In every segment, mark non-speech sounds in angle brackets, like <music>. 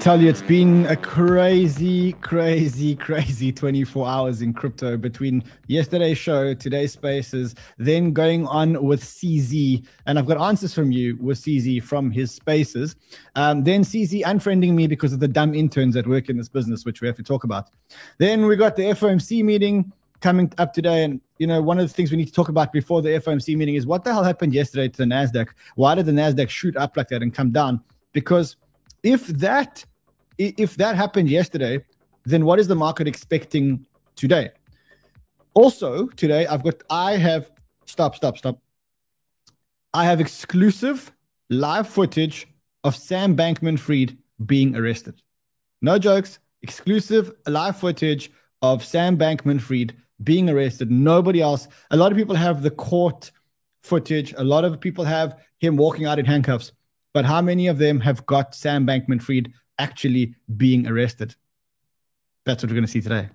tell you, it's been a crazy, crazy, crazy 24 hours in crypto between yesterday's show, today's spaces, then going on with CZ. And I've got answers from you with CZ from his spaces. Um, then CZ unfriending me because of the dumb interns that work in this business, which we have to talk about. Then we got the FOMC meeting coming up today. And, you know, one of the things we need to talk about before the FOMC meeting is what the hell happened yesterday to the NASDAQ? Why did the NASDAQ shoot up like that and come down? Because if that if that happened yesterday, then what is the market expecting today? Also, today I've got I have stop, stop, stop. I have exclusive live footage of Sam Bankman Fried being arrested. No jokes, exclusive live footage of Sam Bankman Fried being arrested. Nobody else. A lot of people have the court footage. A lot of people have him walking out in handcuffs. But how many of them have got Sam Bankman Fried actually being arrested. That's what we're going to see today.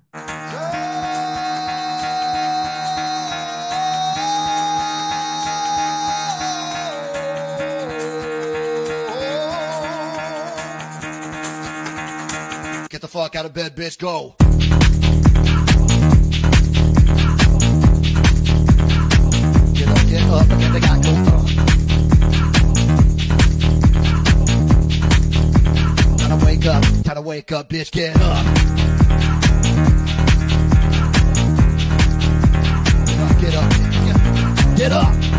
Get the fuck out of bed, bitch. Go. Get up, get up, get the guy go wake up, time to wake up, bitch, get up. Get up, get up, get up.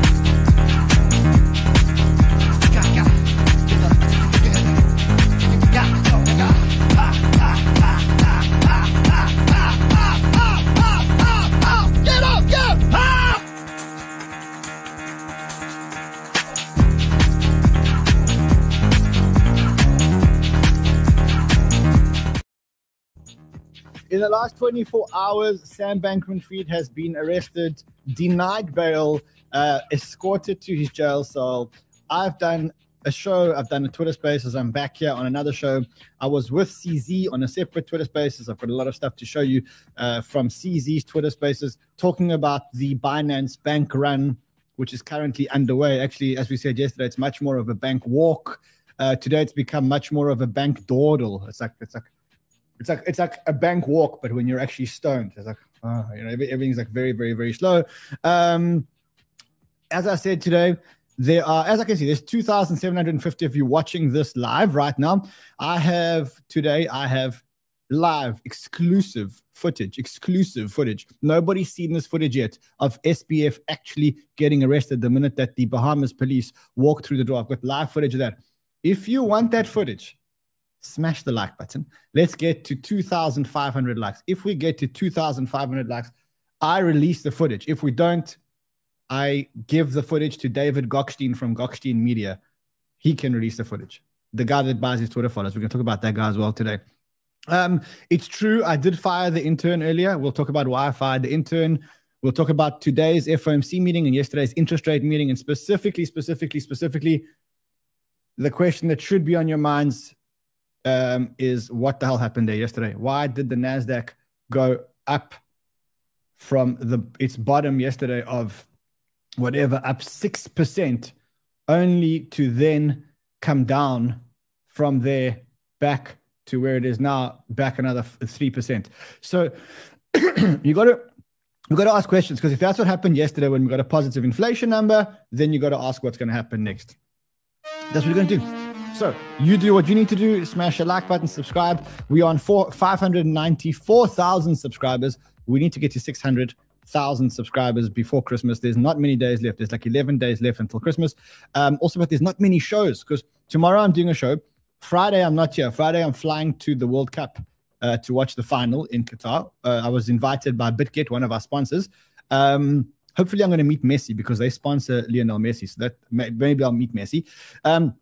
In the last 24 hours, Sam Bankman Fried has been arrested, denied bail, uh, escorted to his jail cell. I've done a show, I've done a Twitter Spaces. I'm back here on another show. I was with CZ on a separate Twitter Spaces. I've got a lot of stuff to show you uh, from CZ's Twitter Spaces, talking about the Binance bank run, which is currently underway. Actually, as we said yesterday, it's much more of a bank walk. Uh, today, it's become much more of a bank dawdle. It's like it's like it's like it's like a bank walk, but when you're actually stoned, it's like oh, you know everything's like very very very slow. Um, as I said today, there are as I can see, there's 2,750 of you watching this live right now. I have today, I have live exclusive footage, exclusive footage. Nobody's seen this footage yet of SBF actually getting arrested the minute that the Bahamas police walked through the door. I've got live footage of that. If you want that footage, smash the like button. Let's get to 2,500 likes. If we get to 2,500 likes, I release the footage. If we don't, I give the footage to David Gokhshtein from Gokhshtein Media. He can release the footage. The guy that buys his Twitter followers. We're going to talk about that guy as well today. Um, it's true. I did fire the intern earlier. We'll talk about why I fired the intern. We'll talk about today's FOMC meeting and yesterday's interest rate meeting, and specifically, specifically, specifically, the question that should be on your minds um, is what the hell happened there yesterday? Why did the Nasdaq go up from the its bottom yesterday of whatever up six percent, only to then come down from there back to where it is now, back another three percent. So <clears throat> you got to you got to ask questions because if that's what happened yesterday when we got a positive inflation number, then you got to ask what's going to happen next. That's what we're going to do. So you do what you need to do. Smash the like button, subscribe. We are on four, 594,000 subscribers. We need to get to 600,000 subscribers before Christmas. There's not many days left. There's like 11 days left until Christmas. Um, also, but there's not many shows because tomorrow I'm doing a show. Friday, I'm not here. Friday, I'm flying to the World Cup uh, to watch the final in Qatar. Uh, I was invited by BitGet, one of our sponsors. Um, hopefully, I'm going to meet Messi because they sponsor Lionel Messi. So that maybe I'll meet Messi. Um,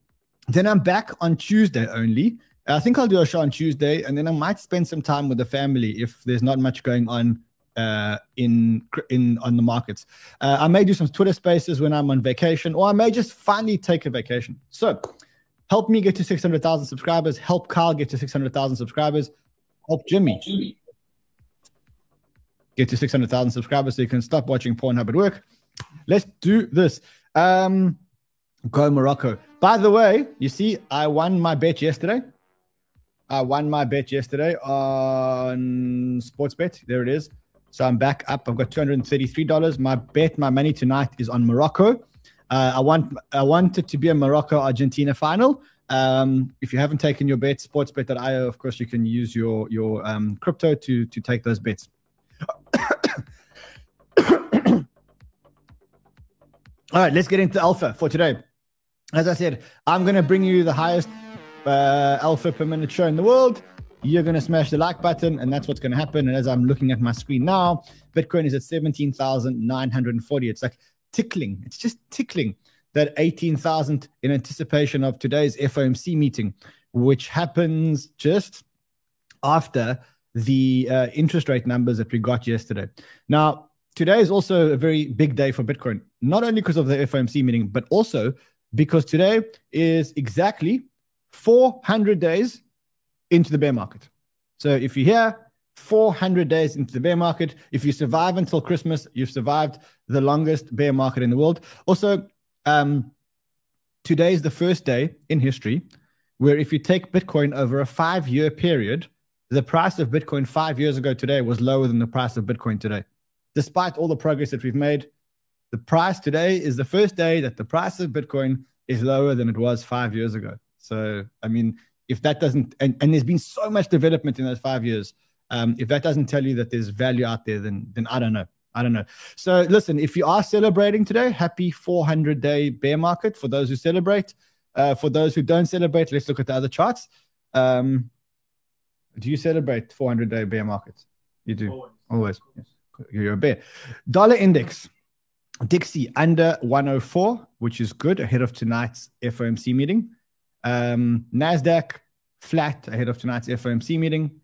then I'm back on Tuesday only. I think I'll do a show on Tuesday, and then I might spend some time with the family if there's not much going on uh, in in on the markets. Uh, I may do some Twitter Spaces when I'm on vacation, or I may just finally take a vacation. So, help me get to 600,000 subscribers. Help Carl get to 600,000 subscribers. Help Jimmy get to 600,000 subscribers so you can stop watching Pornhub at work. Let's do this. Um, go Morocco. By the way, you see, I won my bet yesterday. I won my bet yesterday on sports bet. There it is. So I'm back up. I've got $233. My bet, my money tonight is on Morocco. Uh, I want I want it to be a Morocco Argentina final. Um, if you haven't taken your bet, sportsbet.io, of course, you can use your your um, crypto to to take those bets. <coughs> <coughs> All right, let's get into alpha for today. As I said, I'm going to bring you the highest uh, alpha per minute show in the world. You're going to smash the like button, and that's what's going to happen. And as I'm looking at my screen now, Bitcoin is at 17,940. It's like tickling, it's just tickling that 18,000 in anticipation of today's FOMC meeting, which happens just after the uh, interest rate numbers that we got yesterday. Now, today is also a very big day for Bitcoin, not only because of the FOMC meeting, but also because today is exactly 400 days into the bear market. So if you're here, 400 days into the bear market, if you survive until Christmas, you've survived the longest bear market in the world. Also, um, today is the first day in history where if you take Bitcoin over a five year period, the price of Bitcoin five years ago today was lower than the price of Bitcoin today. Despite all the progress that we've made, the price today is the first day that the price of Bitcoin is lower than it was five years ago. So, I mean, if that doesn't, and, and there's been so much development in those five years, um, if that doesn't tell you that there's value out there, then then I don't know. I don't know. So listen, if you are celebrating today, happy 400 day bear market for those who celebrate. Uh, for those who don't celebrate, let's look at the other charts. Um, do you celebrate 400 day bear markets? You do always. always. Yes. You're a bear. Dollar index, Dixie under 104, which is good ahead of tonight's FOMC meeting. Um, Nasdaq flat ahead of tonight's FOMC meeting.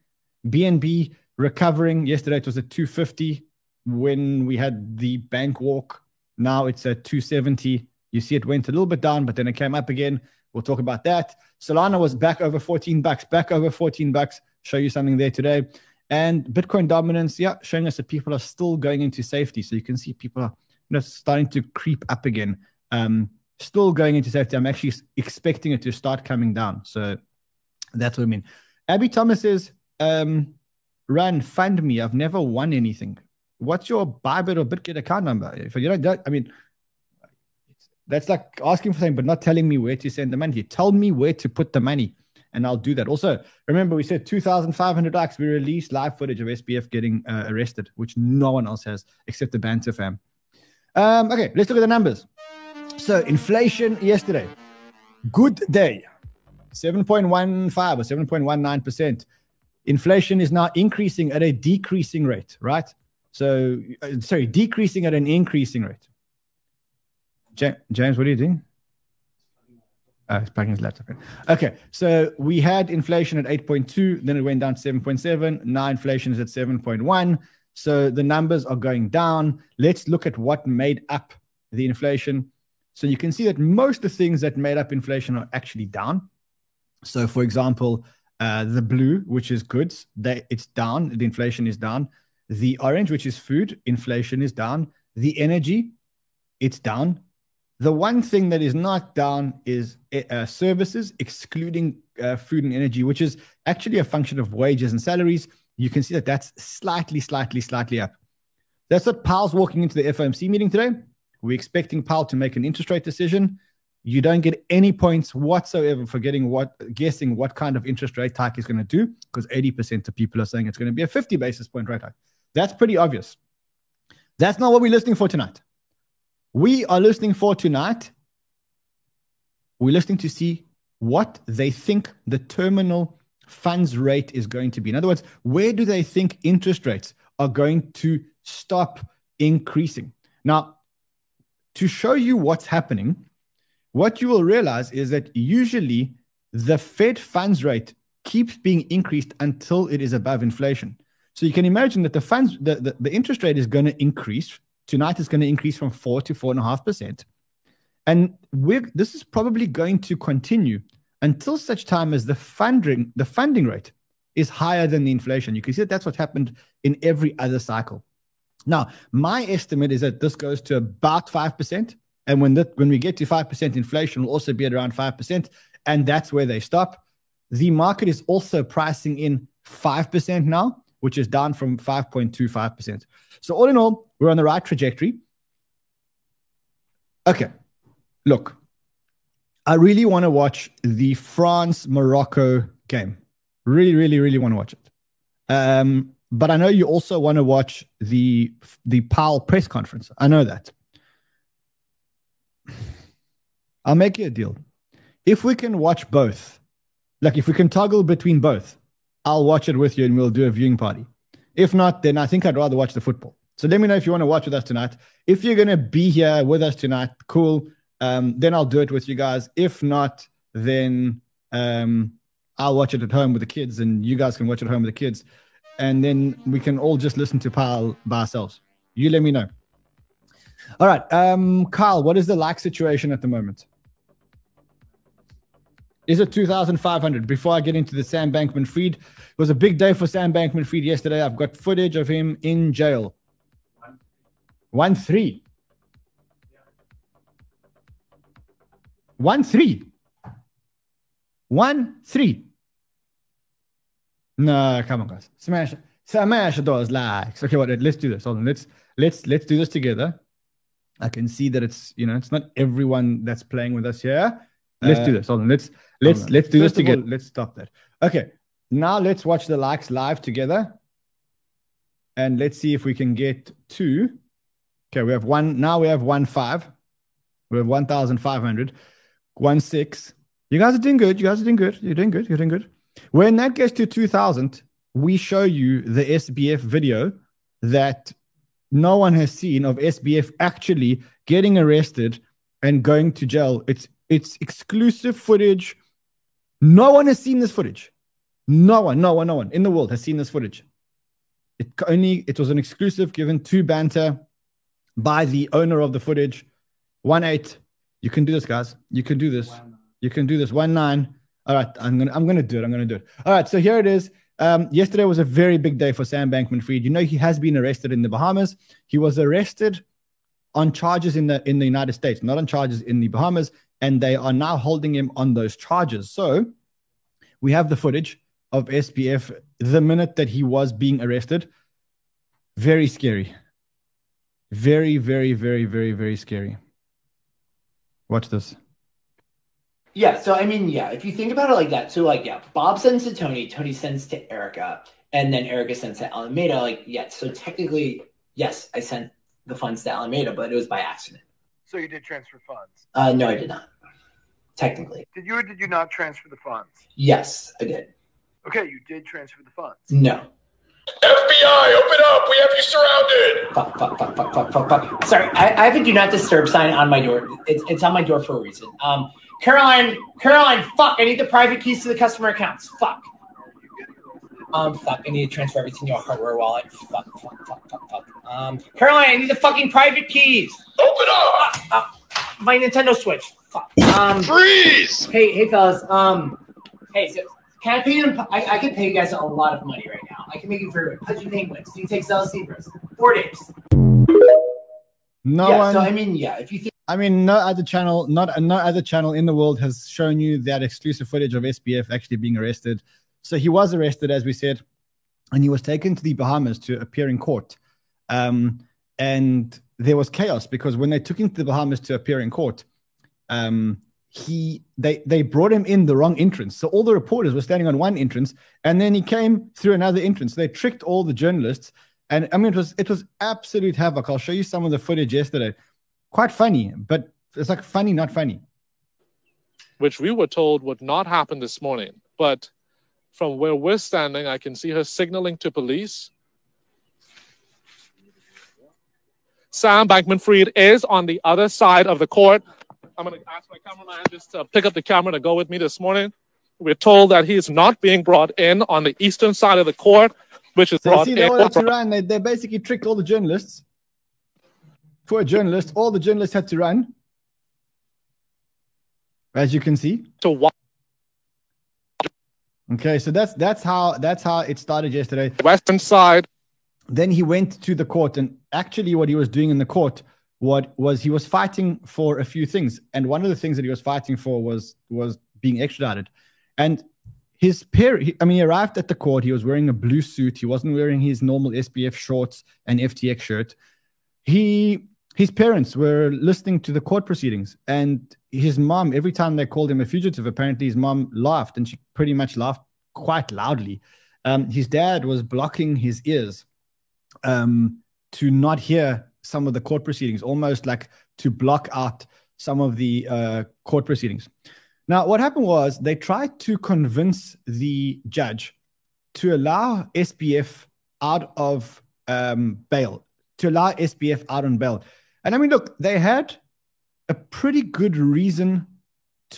BNB recovering. Yesterday it was at 250 when we had the bank walk. Now it's at 270. You see it went a little bit down, but then it came up again. We'll talk about that. Solana was back over 14 bucks, back over 14 bucks. Show you something there today. And Bitcoin dominance, yeah, showing us that people are still going into safety. So you can see people are you know, starting to creep up again. Um, still going into safety. I'm actually expecting it to start coming down. So that's what I mean. Abby Thomas says, um, run, fund me. I've never won anything what's your Bybit or Bitget account number? If you don't, I mean, that's like asking for something, but not telling me where to send the money. You Tell me where to put the money, and I'll do that. Also, remember we said 2,500 likes. We released live footage of SBF getting uh, arrested, which no one else has except the Banter fam. Um, okay, let's look at the numbers. So inflation yesterday, good day, 7.15 or 7.19 percent. Inflation is now increasing at a decreasing rate, right? So, uh, sorry, decreasing at an increasing rate. James, what are you doing? Uh, he's packing his laptop. Okay, so we had inflation at 8.2, then it went down to 7.7. Now inflation is at 7.1. So the numbers are going down. Let's look at what made up the inflation. So you can see that most of the things that made up inflation are actually down. So, for example, uh, the blue, which is goods, it's down. The inflation is down. The orange, which is food, inflation is down. The energy, it's down. The one thing that is not down is eh, uh, services, excluding uh, food and energy, which is actually a function of wages and salaries. You can see that that's slightly, slightly, slightly up. That's what Powell's walking into the FOMC meeting today. We're expecting Powell to make an interest rate decision. You don't get any points whatsoever for getting what guessing what kind of interest rate hike is going to do because 80% of people are saying it's going to be a 50 basis point rate hike. That's pretty obvious. That's not what we're listening for tonight. We are listening for tonight. We're listening to see what they think the terminal funds rate is going to be. In other words, where do they think interest rates are going to stop increasing? Now, to show you what's happening, what you will realize is that usually the Fed funds rate keeps being increased until it is above inflation. So you can imagine that the funds, the, the, the interest rate is going to increase. Tonight is going to increase from four to four and a half percent. And we're, this is probably going to continue until such time as the funding, the funding rate is higher than the inflation. You can see that that's what happened in every other cycle. Now, my estimate is that this goes to about 5%. And when, when we get to 5% inflation, will also be at around 5%. And that's where they stop. the market is also pricing in 5% now, which is down from 5.25%. So, all in all, we're on the right trajectory. Okay, look, I really want to watch the France Morocco game. Really, really, really want to watch it. Um, but I know you also want to watch the the Powell press conference. I know that. I'll make you a deal. If we can watch both, like if we can toggle between both, I'll watch it with you and we'll do a viewing party. If not, then I think I'd rather watch the football. So let me know if you want to watch with us tonight. If you're going to be here with us tonight, cool. Um, then I'll do it with you guys. If not, then um, I'll watch it at home with the kids and you guys can watch it at home with the kids. And then we can all just listen to Powell by ourselves. You let me know. All right. Um, Kyle, what is the like situation at the moment? Is it 2,500? Before I get into the Sam Bankman Fried, it was a big day for Sam Bankman Fried yesterday. I've got footage of him in jail. One three. One three. One three. No, come on, guys. Smash, smash those likes. Okay, what? Let's do this. Hold on. Let's let's let's do this together. I can see that it's you know it's not everyone that's playing with us here. Let's uh, do this. Hold on. Let's let's let's do First this together. All, let's stop that. Okay. Now let's watch the likes live together. And let's see if we can get two. Okay, we have one. Now we have one five. We have 1,500. One six. You guys are doing good. You guys are doing good. You're doing good. You're doing good. When that gets to 2,000, we show you the SBF video that no one has seen of SBF actually getting arrested and going to jail. It's it's exclusive footage. No one has seen this footage. No one, no one, no one in the world has seen this footage. It only it was an exclusive given to Banter by the owner of the footage. One eight. You can do this, guys. You can do this. You can do this. One nine. All right, I'm gonna I'm gonna do it. I'm gonna do it. All right, so here it is. Um, yesterday was a very big day for Sam Bankman Fried. You know, he has been arrested in the Bahamas. He was arrested on charges in the in the United States, not on charges in the Bahamas and they are now holding him on those charges. So we have the footage of SBF the minute that he was being arrested. Very scary. Very, very, very, very, very scary. Watch this. Yeah, so I mean, yeah, if you think about it like that, so like, yeah, Bob sends to Tony, Tony sends to Erica, and then Erica sends to Alameda. Like, yeah, so technically, yes, I sent the funds to Alameda, but it was by accident. So you did transfer funds? Uh, no, I did not. Technically. Did you or did you not transfer the funds? Yes, I did. Okay, you did transfer the funds. No. FBI, open up! We have you surrounded. Fuck, fuck, fuck, fuck, fuck, fuck, fuck. Sorry, I, I have a do not disturb sign on my door. It's, it's on my door for a reason. Um, Caroline, Caroline, fuck! I need the private keys to the customer accounts. Fuck. Um, fuck, I need to transfer everything to your hardware wallet. Fuck, fuck, fuck, fuck, fuck. Um, Caroline, I need the fucking private keys. Open up! Uh, uh, my Nintendo Switch. Fuck. Um, Freeze! Hey, hey, fellas. Um, hey, so can I pay them? I, I can pay you guys a lot of money right now. I can make you for pudgy penguins. Do you take Zell zebras? Four days. No yeah, one. So I mean, yeah, if you think. I mean, no other channel, not no other channel in the world has shown you that exclusive footage of SBF actually being arrested. So he was arrested, as we said, and he was taken to the Bahamas to appear in court. Um, and there was chaos because when they took him to the Bahamas to appear in court, um, he they they brought him in the wrong entrance. So all the reporters were standing on one entrance, and then he came through another entrance. They tricked all the journalists, and I mean it was it was absolute havoc. I'll show you some of the footage yesterday. Quite funny, but it's like funny, not funny. Which we were told would not happen this morning, but from where we're standing, I can see her signaling to police. Sam Bankman Fried is on the other side of the court. I'm going to ask my cameraman just to pick up the camera to go with me this morning. We're told that he is not being brought in on the eastern side of the court, which is so brought see. They, all had to run. They, they basically tricked all the journalists. Poor journalists. All the journalists had to run, as you can see. So what? Okay, so that's that's how that's how it started yesterday. Western side. Then he went to the court, and actually, what he was doing in the court, what was he was fighting for a few things, and one of the things that he was fighting for was was being extradited, and his pair, I mean, he arrived at the court. He was wearing a blue suit. He wasn't wearing his normal SBF shorts and FTX shirt. He, his parents were listening to the court proceedings, and his mom, every time they called him a fugitive, apparently his mom laughed, and she pretty much laughed quite loudly. Um, his dad was blocking his ears um, to not hear some of the court proceedings, almost like to block out some of the uh, court proceedings. Now, what happened was they tried to convince the judge to allow SBF out of um, bail, to allow SBF out on bail. And I mean, look, they had a pretty good reason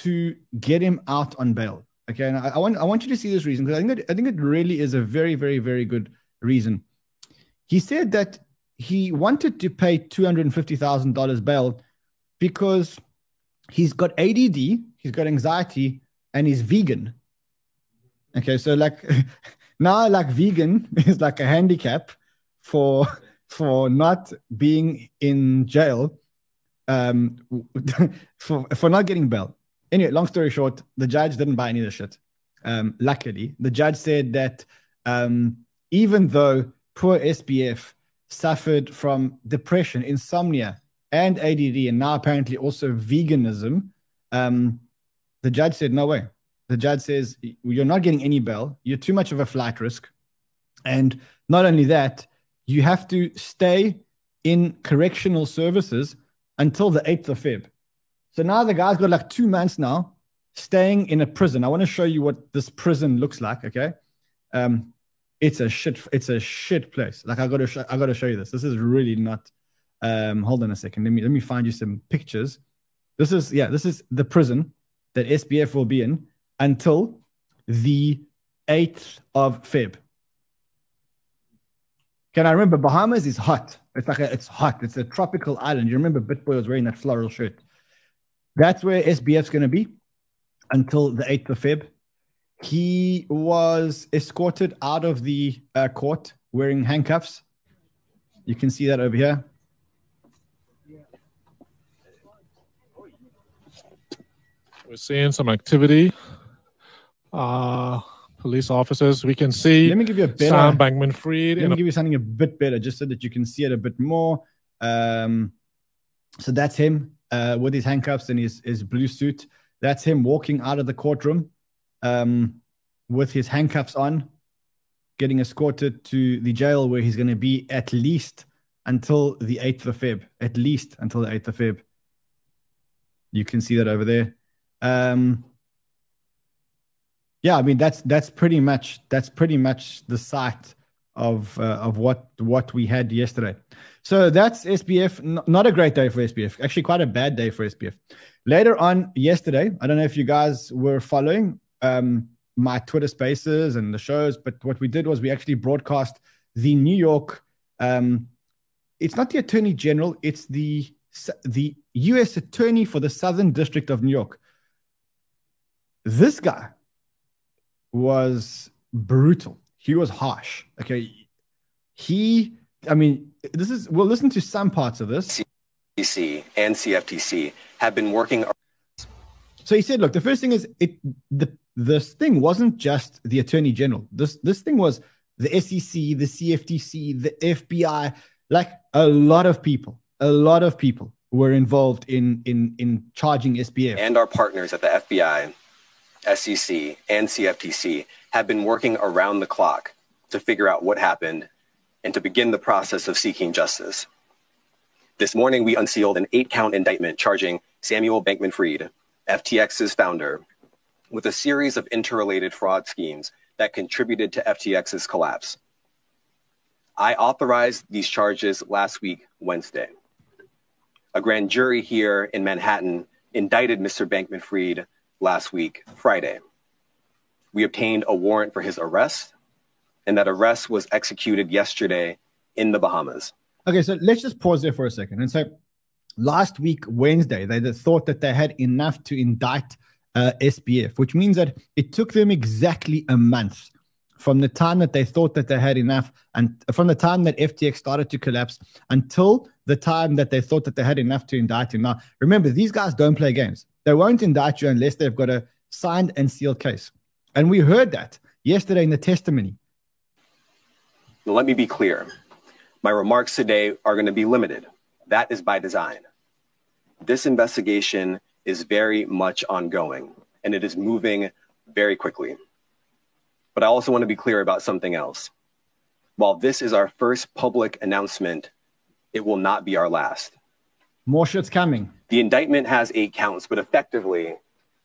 to get him out on bail. Okay, and I, I want I want you to see this reason because I think I think it really is a very very very good reason. He said that he wanted to pay two hundred and fifty thousand dollars bail because he's got ADD, he's got anxiety, and he's vegan. Okay, so like <laughs> now, like vegan <laughs> is like a handicap for for not being in jail, um, <laughs> for for not getting bail. Anyway, long story short, the judge didn't buy any of the shit. Um, luckily, the judge said that um, even though poor SBF suffered from depression, insomnia, and ADD, and now apparently also veganism, um, the judge said, no way. The judge says, you're not getting any bail. You're too much of a flight risk. And not only that, you have to stay in correctional services until the 8th of Feb. So now the guy's got like two months now staying in a prison. I want to show you what this prison looks like. Okay. Um, it's a shit, it's a shit place. Like I gotta show, I gotta show you this. This is really not um, hold on a second. Let me let me find you some pictures. This is yeah, this is the prison that SBF will be in until the 8th of Feb. Can I remember Bahamas is hot. It's like a, it's hot. It's a tropical island. You remember Bitboy was wearing that floral shirt. That's where SBF's going to be until the 8th of Feb. He was escorted out of the uh, court wearing handcuffs. You can see that over here. We're seeing some activity. Uh, police officers. We can see Let me give you a better. Sam Bankman Fried Let me a give you something a bit better, just so that you can see it a bit more. Um, so that's him uh, with his handcuffs and his, his blue suit. That's him walking out of the courtroom um, with his handcuffs on, getting escorted to the jail where he's going to be at least until the 8th of Feb. At least until the 8th of Feb. You can see that over there. Um, yeah, I mean that's that's pretty much that's pretty much the site of uh, of what what we had yesterday. So that's SBF. N- not a great day for SBF. Actually, quite a bad day for SBF. Later on yesterday, I don't know if you guys were following um, my Twitter Spaces and the shows, but what we did was we actually broadcast the New York. Um, it's not the Attorney General; it's the the U.S. Attorney for the Southern District of New York. This guy was brutal. He was harsh. Okay. He, I mean, this is, we'll listen to some parts of this. CFTC and CFTC have been working So he said, look, the first thing is it, the, this thing wasn't just the attorney general. This, this thing was the SEC, the CFTC, the FBI, like a lot of people, a lot of people were involved in, in, in charging SBF. and our partners at the FBI, SEC, and CFTC have been working around the clock to figure out what happened and to begin the process of seeking justice. This morning, we unsealed an eight count indictment charging Samuel Bankman Fried, FTX's founder, with a series of interrelated fraud schemes that contributed to FTX's collapse. I authorized these charges last week, Wednesday. A grand jury here in Manhattan indicted Mr. Bankman Fried last week, Friday. We obtained a warrant for his arrest, and that arrest was executed yesterday in the Bahamas. Okay, so let's just pause there for a second and say, last week Wednesday, they they thought that they had enough to indict uh, SBF, which means that it took them exactly a month from the time that they thought that they had enough, and from the time that FTX started to collapse until the time that they thought that they had enough to indict him. Now, remember, these guys don't play games. They won't indict you unless they've got a signed and sealed case. And we heard that yesterday in the testimony. Now, let me be clear. My remarks today are going to be limited. That is by design. This investigation is very much ongoing and it is moving very quickly. But I also want to be clear about something else. While this is our first public announcement, it will not be our last. More shit's coming. The indictment has eight counts, but effectively,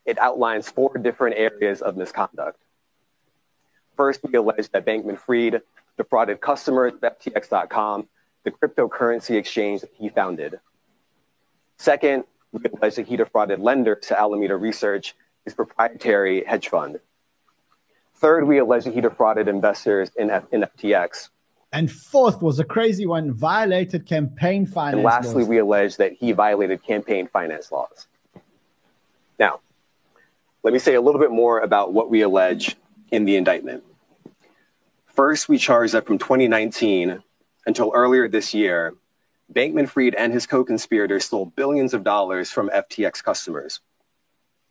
it outlines four different areas of misconduct. First, we allege that Bankman Fried defrauded customers of FTX.com, the cryptocurrency exchange that he founded. Second, we allege that he defrauded lenders to Alameda Research, his proprietary hedge fund. Third, we allege that he defrauded investors in, F- in FTX. And fourth was a crazy one violated campaign finance. And lastly, laws. we allege that he violated campaign finance laws. Now, let me say a little bit more about what we allege in the indictment. First, we charge that from 2019 until earlier this year, Bankman Fried and his co conspirators stole billions of dollars from FTX customers.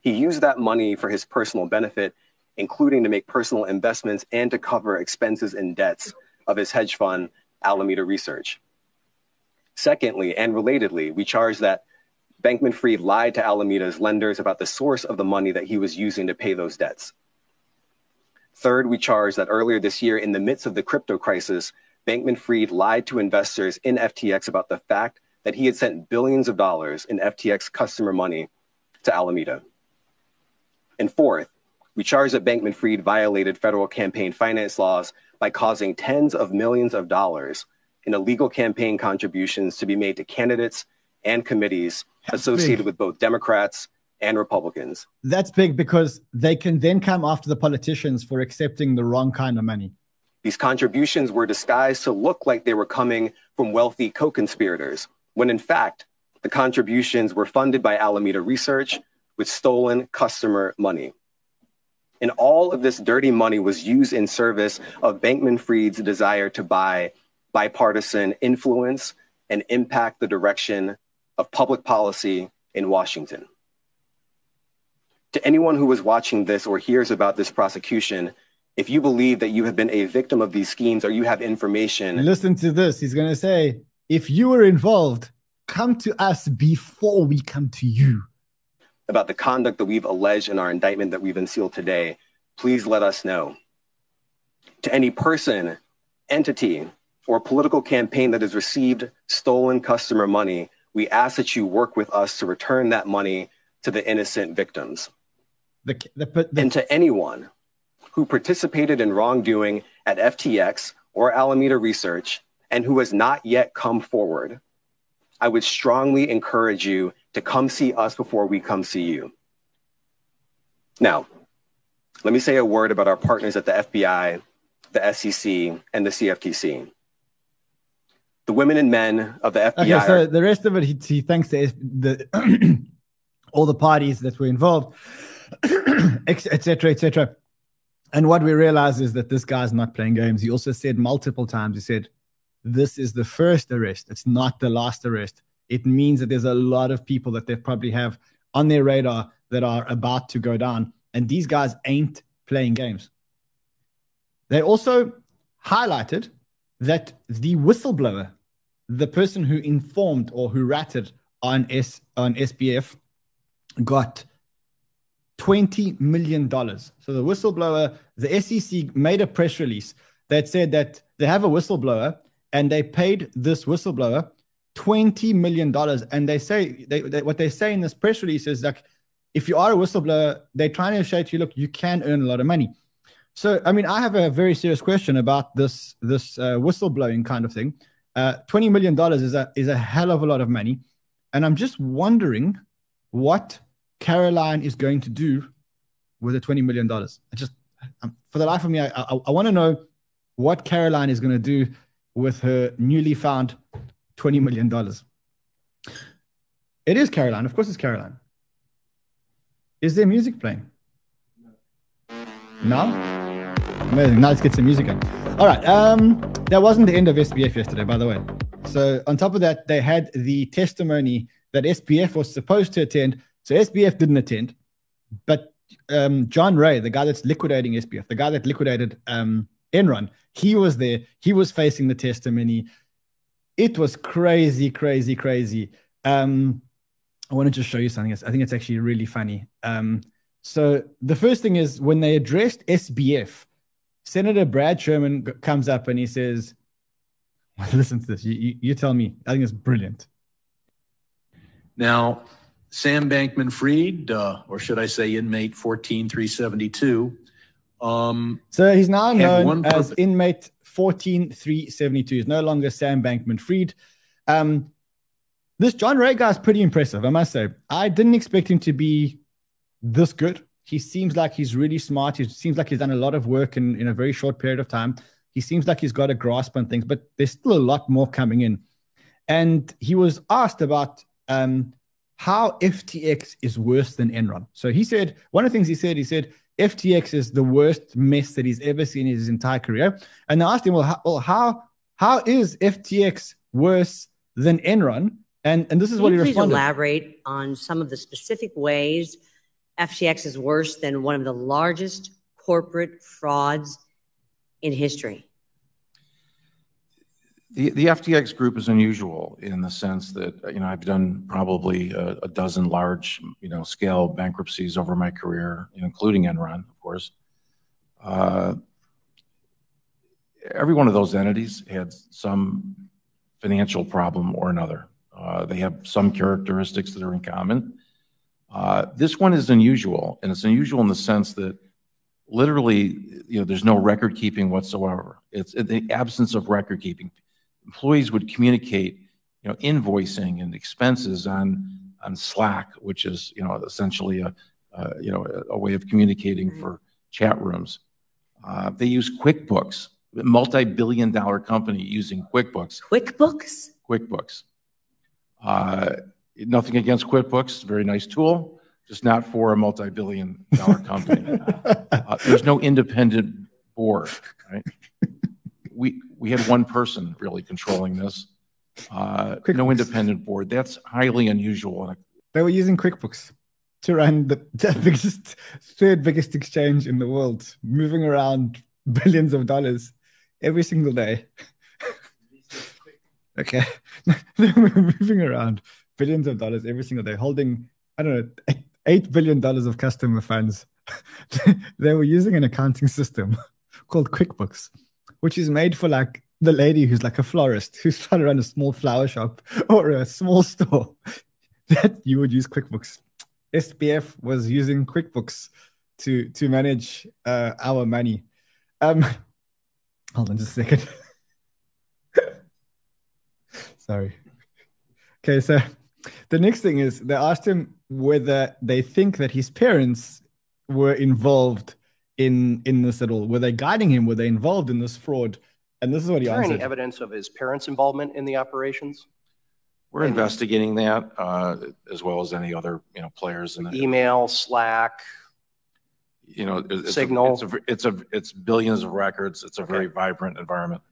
He used that money for his personal benefit, including to make personal investments and to cover expenses and debts of his hedge fund, Alameda Research. Secondly, and relatedly, we charge that Bankman Fried lied to Alameda's lenders about the source of the money that he was using to pay those debts. Third, we charge that earlier this year, in the midst of the crypto crisis, Bankman Fried lied to investors in FTX about the fact that he had sent billions of dollars in FTX customer money to Alameda. And fourth, we charge that Bankman Fried violated federal campaign finance laws by causing tens of millions of dollars in illegal campaign contributions to be made to candidates and committees associated big. with both Democrats and Republicans. That's big because they can then come after the politicians for accepting the wrong kind of money. These contributions were disguised to look like they were coming from wealthy co conspirators, when in fact, the contributions were funded by Alameda Research with stolen customer money. And all of this dirty money was used in service of Bankman Fried's desire to buy bipartisan influence and impact the direction of public policy in Washington. To anyone who was watching this or hears about this prosecution, if you believe that you have been a victim of these schemes or you have information Listen to this. He's going to say, if you were involved, come to us before we come to you. About the conduct that we've alleged in our indictment that we've unsealed today, please let us know. To any person, entity, or political campaign that has received stolen customer money, we ask that you work with us to return that money to the innocent victims. The, the, the, And to anyone who participated in wrongdoing at FTX or Alameda Research and who has not yet come forward, I would strongly encourage you to come see us before we come see you. Now, let me say a word about our partners at the FBI, the SEC, and the CFTC. The women and men of the FBI okay, are so the rest of it, he, he thanks the, the <clears throat> all the parties that were involved, <clears throat> etc., etc. And what we realize is that this guy's not playing games. He also said multiple times, he said, this is the first arrest. It's not the last arrest. It means that there's a lot of people that they probably have on their radar that are about to go down. And these guys ain't playing games. They also highlighted that the whistleblower, the person who informed or who ratted on S on SBF, got $20 million. So the whistleblower, the SEC made a press release that said that they have a whistleblower and they paid this whistleblower $20 million. And they say, they, they, what they say in this press release is like, if you are a whistleblower, they're trying to show to you, look, you can earn a lot of money. So, I mean, I have a very serious question about this this uh, whistleblowing kind of thing. Uh, Twenty million dollars is a is a hell of a lot of money, and I'm just wondering what Caroline is going to do with the twenty million dollars. I just, um, for the life of me, I I, I want to know what Caroline is going to do with her newly found twenty million dollars. It is Caroline, of course, it's Caroline. Is there music playing? No. Amazing. Now let's get some music in. All right. Um, that wasn't the end of SBF yesterday, by the way. So on top of that, they had the testimony that SBF was supposed to attend. So SBF didn't attend, but um, John Ray, the guy that's liquidating SBF, the guy that liquidated um, Enron, he was there. He was facing the testimony. It was crazy, crazy, crazy. Um, I want to just show you something. I think it's actually really funny. Um, so the first thing is when they addressed SBF, Senator Brad Sherman comes up and he says, <laughs> "Listen to this. You, you, you tell me. I think it's brilliant." Now, Sam Bankman Fried, uh, or should I say inmate 14372, um, So he's now known as inmate 14372. He's no longer Sam Bankman Fried. Um, this John Ray guy is pretty impressive, I must say. I didn't expect him to be this good. He seems like he's really smart. He seems like he's done a lot of work in, in a very short period of time. He seems like he's got a grasp on things, but there's still a lot more coming in. And he was asked about um, how FTX is worse than Enron. So he said, one of the things he said, he said, FTX is the worst mess that he's ever seen in his entire career. And they asked him, well, how, well, how, how is FTX worse than Enron? And, and this is Can what he please responded. elaborate on some of the specific ways FTX is worse than one of the largest corporate frauds in history? The, the FTX group is unusual in the sense that, you know, I've done probably a, a dozen large, you know, scale bankruptcies over my career, including Enron, of course. Uh, every one of those entities had some financial problem or another. Uh, they have some characteristics that are in common. Uh, this one is unusual, and it's unusual in the sense that literally, you know, there's no record keeping whatsoever. It's the absence of record keeping. Employees would communicate, you know, invoicing and expenses on on Slack, which is, you know, essentially a, uh, you know, a, a way of communicating for chat rooms. Uh, they use QuickBooks, a multi-billion dollar company using QuickBooks. QuickBooks? QuickBooks. Uh, nothing against QuickBooks, very nice tool, just not for a multi-billion dollar company. <laughs> Uh, there's no independent board, right? We, we had one person really controlling this. Uh, no independent board. That's highly unusual. They were using QuickBooks to run the, <laughs> the biggest, third biggest exchange in the world, moving around <laughs> billions of dollars every single day. <laughs> okay. they were moving around billions of dollars every single day, holding, I don't know, $8 billion of customer funds. they were using an accounting system called QuickBooks, which is made for like the lady who's like a florist who's trying to run a small flower shop <laughs> or a small store <laughs> that you would use QuickBooks. SBF was using QuickBooks to to manage uh, our money. Um, <laughs> hold on just a second. Sorry. Okay, so the next thing is they asked him whether they think that his parents were involved in in this at all. Were they guiding him? Were they involved in this fraud? And this is what he is there any evidence of his parents' involvement in the operations? We're investigating that, uh, as well as any other, you know, players in the, Email, Slack, you know, it's- it's a- Signal. It's a, it's a, it's billions of records. It's a very vibrant environment.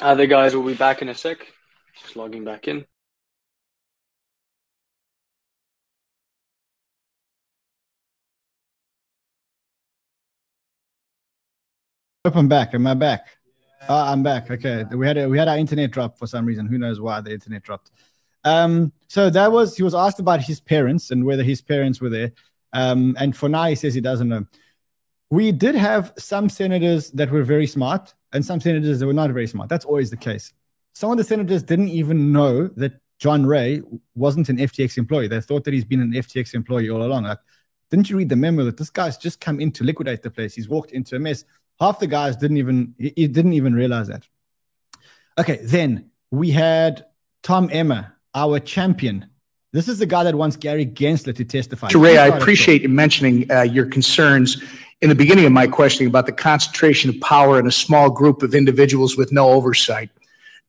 Uh, the guys will be back in a sec. Just logging back in. Hope I'm back. Am I back? Ah, I'm back. Okay. We had a, we had our internet drop for some reason. Who knows why the internet dropped? Um, so that was he was asked about his parents and whether his parents were there. Um, and for now he says he doesn't know. We did have some senators that were very smart and some senators that were not very smart. That's always the case. Some of the senators didn't even know that John Ray wasn't an FTX employee. They thought that he's been an FTX employee all along. Like Didn't you read the memo that this guy's just come in to liquidate the place? He's walked into a mess. Half the guys didn't even he didn't even realize that. Okay, then we had Tom Emmer, our champion. This is the guy that wants Gary Gensler to testify. Ray, I appreciate you mentioning uh, your concerns in the beginning of my questioning about the concentration of power in a small group of individuals with no oversight.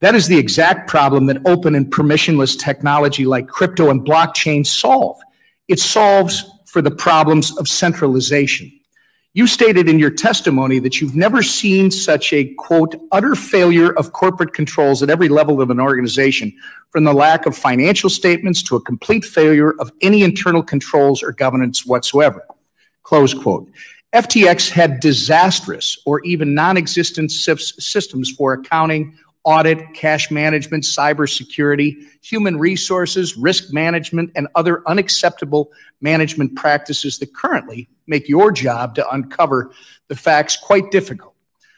That is the exact problem that open and permissionless technology like crypto and blockchain solve. It solves for the problems of centralization. You stated in your testimony that you've never seen such a quote, utter failure of corporate controls at every level of an organization, from the lack of financial statements to a complete failure of any internal controls or governance whatsoever. Close quote. FTX had disastrous or even non existent systems for accounting, audit, cash management, cybersecurity, human resources, risk management, and other unacceptable management practices that currently make your job to uncover the facts quite difficult.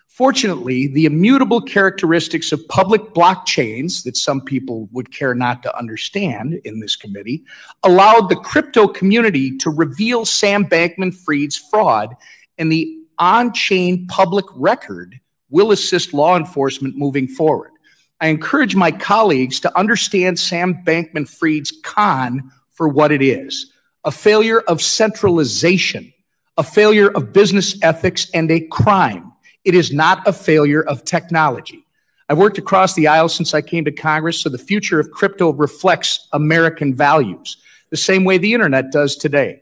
Fortunately, the immutable characteristics of public blockchains that some people would care not to understand in this committee allowed the crypto community to reveal Sam Bankman Fried's fraud, and the on chain public record will assist law enforcement moving forward. I encourage my colleagues to understand Sam Bankman Fried's con for what it is a failure of centralization, a failure of business ethics, and a crime. It is not a failure of technology. I've worked across the aisle since I came to Congress, so the future of crypto reflects American values, the same way the internet does today.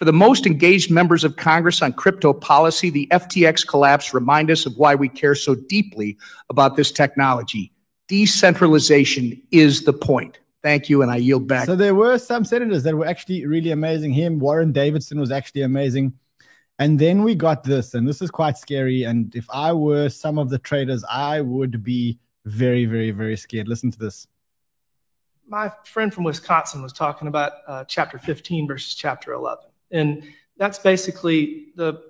For the most engaged members of Congress on crypto policy, the FTX collapse remind us of why we care so deeply about this technology. Decentralization is the point. Thank you, and I yield back. So there were some senators that were actually really amazing. Him, Warren Davidson was actually amazing. And then we got this, and this is quite scary. And if I were some of the traders, I would be very, very, very scared. Listen to this. My friend from Wisconsin was talking about uh, chapter 15 versus chapter 11. And that's basically the,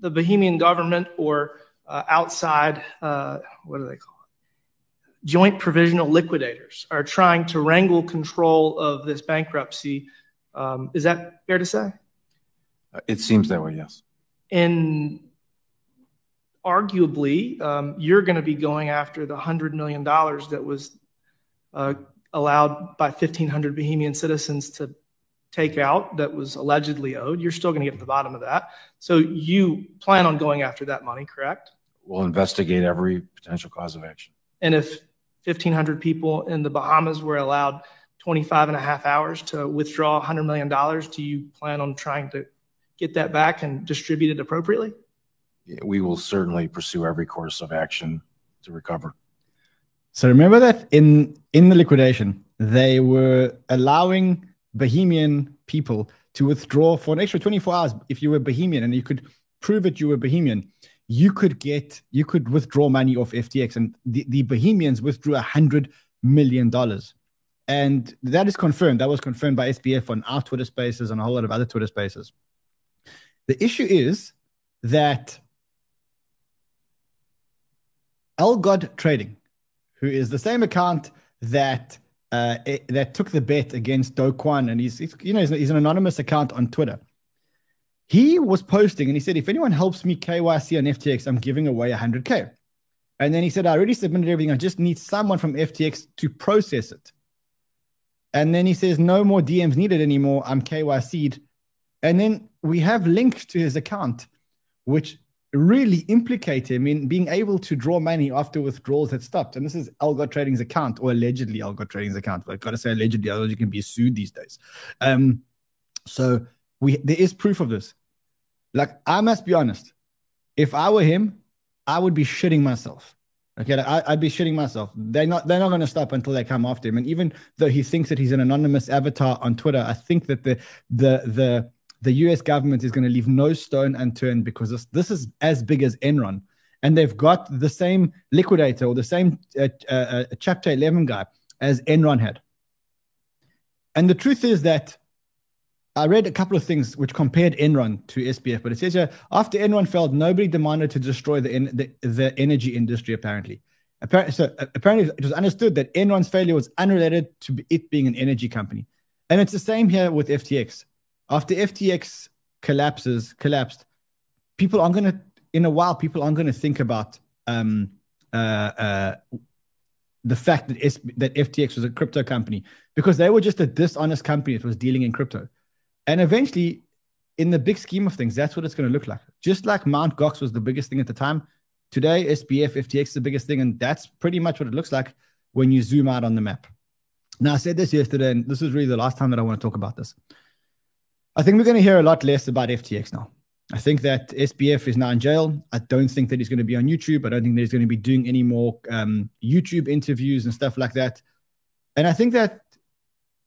the Bahamian government or uh, outside, uh, what do they call it? Joint provisional liquidators are trying to wrangle control of this bankruptcy. Um, is that fair to say? It seems that way, yes. And arguably, um, you're going to be going after the $100 million that was uh, allowed by 1,500 Bahamian citizens to take out that was allegedly owed. You're still going to get to the bottom of that. So you plan on going after that money, correct? We'll investigate every potential cause of action. And if 1,500 people in the Bahamas were allowed 25 and a half hours to withdraw $100 million, do you plan on trying to get that back and distribute it appropriately? We will certainly pursue every course of action to recover. So remember that in in the liquidation, they were allowing Bahamian people to withdraw for an extra 24 hours if you were Bahamian and you could prove that you were Bahamian. You could get you could withdraw money off FTX, and the, the Bahamians withdrew a hundred million dollars. And that is confirmed. That was confirmed by SBF on our Twitter spaces and a whole lot of other Twitter spaces. The issue is that Algod Trading, who is the same account that uh, it, that took the bet against Do Kwon, and he's, he's you know he's, he's, an anonymous account on Twitter. He was posting and he said, "If anyone helps me KYC on FTX, I'm giving away 100k." And then he said, "I already submitted everything. I just need someone from FTX to process it." And then he says, "No more DMs needed anymore. I'm KYC'd." And then we have links to his account, which really implicate him in being able to draw money after withdrawals had stopped. And this is Algod Trading's account, or allegedly Algod Trading's account. But I've got to say allegedly, otherwise you can be sued these days. Um, so we there is proof of this. Like I must be honest, if I were him, I would be shitting myself. Okay, I, would be shitting myself. They're not. They're not going to stop until they come after him. And even though he thinks that he's an anonymous avatar on Twitter, I think that the the the the US government is going to leave no stone unturned because this, this is as big as Enron. And they've got the same liquidator or the same uh, uh, uh Chapter 11 guy as Enron had. And the truth is that I read a couple of things which compared Enron to SBF, but it says here after Enron failed, nobody demanded to destroy the, the, the energy industry, apparently. So uh, apparently, it was understood that Enron's failure was unrelated to it being an energy company. And it's the same here with FTX. After FTX collapses, collapsed, people aren't going to, in a while, people aren't going to think about um, uh, uh, the fact that, S- that FTX was a crypto company because they were just a dishonest company that was dealing in crypto. And eventually, in the big scheme of things, that's what it's going to look like. Just like Mount Gox was the biggest thing at the time, today SBF, FTX is the biggest thing. And that's pretty much what it looks like when you zoom out on the map. Now, I said this yesterday, and this is really the last time that I want to talk about this. I think we're going to hear a lot less about FTX now. I think that SBF is now in jail. I don't think that he's going to be on YouTube. I don't think that he's going to be doing any more um, YouTube interviews and stuff like that. And I think that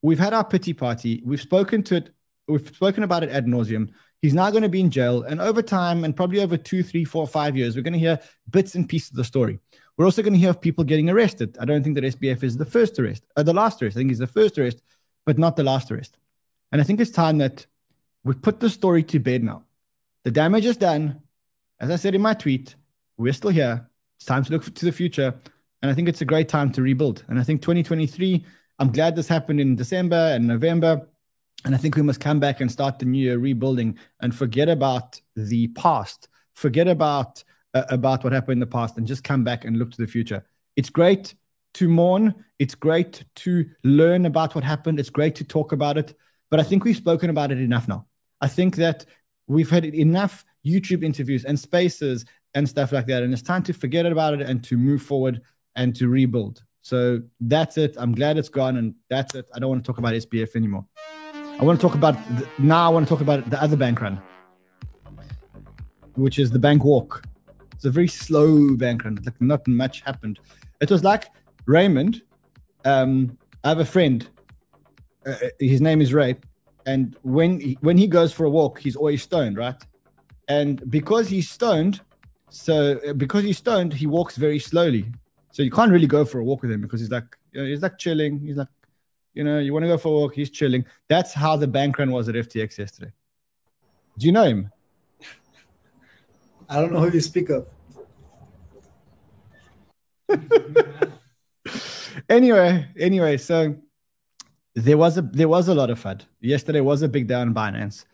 we've had our pity party. We've spoken to it. We've spoken about it ad nauseum. He's now going to be in jail, and over time, and probably over two, three, four, five years, we're going to hear bits and pieces of the story. We're also going to hear of people getting arrested. I don't think that SBF is the first arrest, or the last arrest. I think he's the first arrest, but not the last arrest. And I think it's time that we put the story to bed now. The damage is done. As I said in my tweet, we're still here. It's time to look to the future. And I think it's a great time to rebuild. And I think 2023, I'm glad this happened in December and November. And I think we must come back and start the new year rebuilding and forget about the past, forget about uh, about what happened in the past, and just come back and look to the future. It's great to mourn. It's great to learn about what happened. It's great to talk about it. But I think we've spoken about it enough now. I think that we've had enough YouTube interviews and spaces and stuff like that. And it's time to forget about it and to move forward and to rebuild. So that's it. I'm glad it's gone. And that's it. I don't want to talk about SBF anymore. I want to talk about the, now. I want to talk about the other bank run, which is the bank walk. It's a very slow bank run. Like not much happened. It was like Raymond. Um, I have a friend. Uh, his name is Ray, and when he, when he goes for a walk, he's always stoned, right? And because he's stoned, so uh, because he's stoned, he walks very slowly. So you can't really go for a walk with him because he's like you know, he's like chilling. He's like you know, you want to go for a walk, he's chilling. That's how the bank run was at FTX yesterday. Do you know him? I don't know who you speak of. <laughs> anyway, anyway, so there was a there was a lot of FUD. Yesterday was a big day on Binance.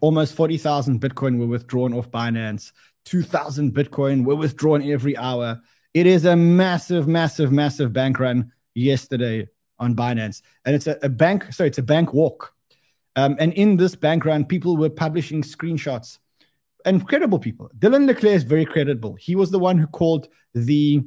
Almost 40,000 Bitcoin were withdrawn off Binance. 2,000 Bitcoin were withdrawn every hour. It is a massive, massive, massive bank run yesterday on Binance. And it's a, a bank, sorry, it's a bank walk. Um, and in this bank run, people were publishing screenshots Incredible people. Dylan LeClair is very credible. He was the one who called the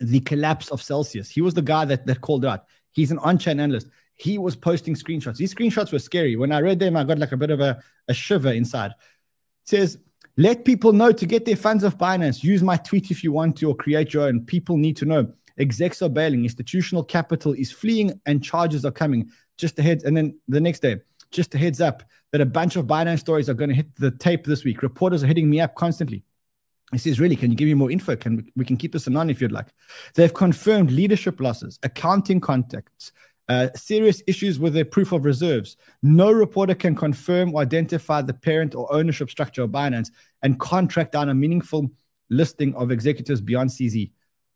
the collapse of Celsius. He was the guy that, that called out. He's an on-chain analyst. He was posting screenshots. These screenshots were scary. When I read them, I got like a bit of a, a shiver inside. It says, let people know to get their funds off Binance. Use my tweet if you want to, or create your own. People need to know. Execs are bailing. Institutional capital is fleeing, and charges are coming. Just ahead, and then the next day, just a heads up that a bunch of Binance stories are going to hit the tape this week. Reporters are hitting me up constantly. He says, really, can you give me more info? Can we, we can keep this anon if you'd like. They've confirmed leadership losses, accounting contacts, uh, serious issues with their proof of reserves. No reporter can confirm or identify the parent or ownership structure of Binance and contract down a meaningful listing of executives beyond CZ.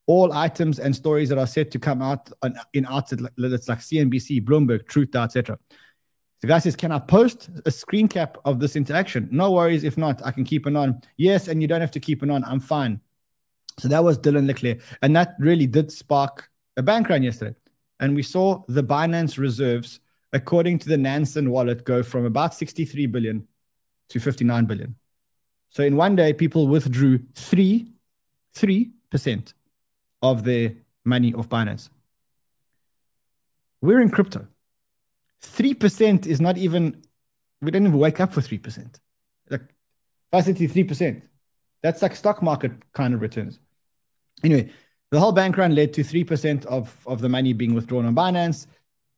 All items and stories that are set to come out on, in outlets like CNBC, Bloomberg, Truth, etc. The guy says, Can I post a screen cap of this interaction? No worries. If not, I can keep it on. Yes, and you don't have to keep it on. I'm fine. So that was Dylan LeClair. And that really did spark a bank run yesterday. And we saw the Binance reserves, according to the Nansen wallet, go from about 63 billion to 59 billion. So in one day, people withdrew three, three percent of their money off Binance. We're in crypto. 3% is not even, we don't even wake up for 3%. Like, facility 3%. That's like stock market kind of returns. Anyway, the whole bank run led to 3% of, of the money being withdrawn on Binance.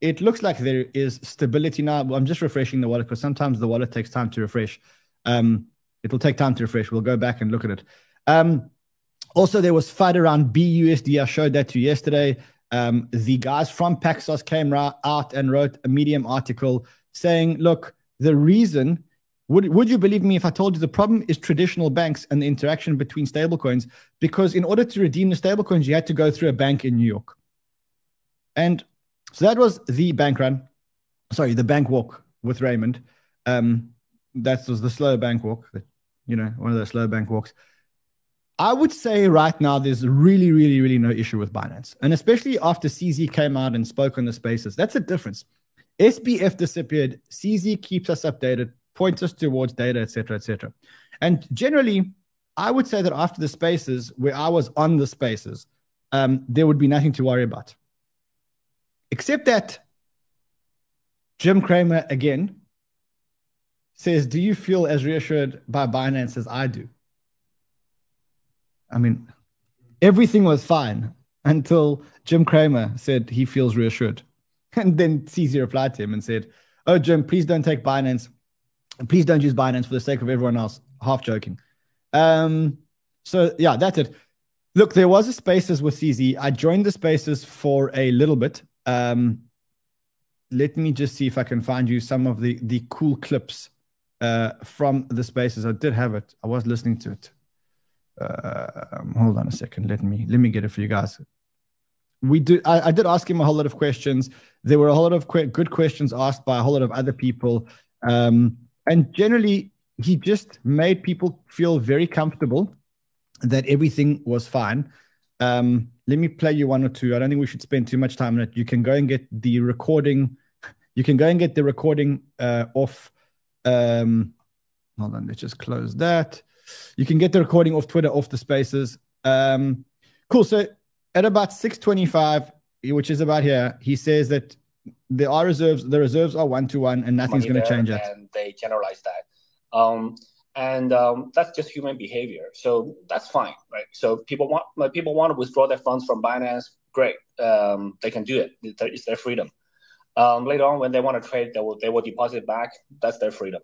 It looks like there is stability now. I'm just refreshing the wallet because sometimes the wallet takes time to refresh. Um, it'll take time to refresh. We'll go back and look at it. Um, also, there was FUD around BUSD. I showed that to you yesterday. Um, the guys from Paxos came out and wrote a Medium article saying, look, the reason, would, would you believe me if I told you the problem is traditional banks and the interaction between stablecoins? Because in order to redeem the stablecoins, you had to go through a bank in New York. And so that was the bank run, sorry, the bank walk with Raymond. Um, that was the slow bank walk, you know, one of those slow bank walks. I would say right now there's really, really, really no issue with Binance. And especially after CZ came out and spoke on the spaces, that's a difference. SBF disappeared. CZ keeps us updated, points us towards data, etc., etc. And generally, I would say that after the spaces where I was on the spaces, um, there would be nothing to worry about. Except that Jim Cramer again says, Do you feel as reassured by Binance as I do? I mean, everything was fine until Jim Cramer said he feels reassured. <laughs> And then CZ replied to him and said, Oh, Jim, please don't take Binance. Please don't use Binance for the sake of everyone else. Half joking. Um, so, yeah, that's it. Look, there was a spaces with CZ. I joined the spaces for a little bit. Um, let me just see if I can find you some of the, the cool clips uh, from the spaces. I did have it. I was listening to it. Uh, hold on a second. Let me let me get it for you guys. We do. I, I did ask him a whole lot of questions. There were a whole lot of que- good questions asked by a whole lot of other people, um, and generally, he just made people feel very comfortable that everything was fine. Um, let me play you one or two. I don't think we should spend too much time on it. You can go and get the recording. <laughs> You can go and get the recording uh, off. Um, hold on. Let's just close that. You can get the recording off Twitter, off the spaces. Um, cool. So at about 625, which is about here, he says that there are reserves, the reserves are one to one and nothing's going to change that. They generalize that. Um, and um, that's just human behavior. So that's fine, right? So people want like, people want to withdraw their funds from Binance. Great, um, they can do it. It's their- freedom. Um, later on, when they want to trade, they will they will deposit back. That's their freedom.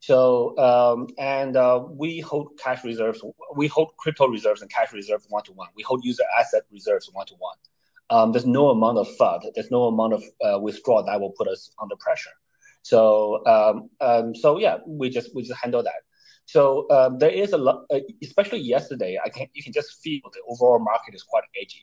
So um, and uh, we hold cash reserves. We hold crypto reserves and cash reserves one to one. We hold user asset reserves one to one. There's no amount of FUD. There's no amount of uh, withdrawal that will put us under pressure. So um, um, so yeah, we just we just handle that. So um, there is a lot, uh, especially yesterday. I can you can just feel the overall market is quite edgy,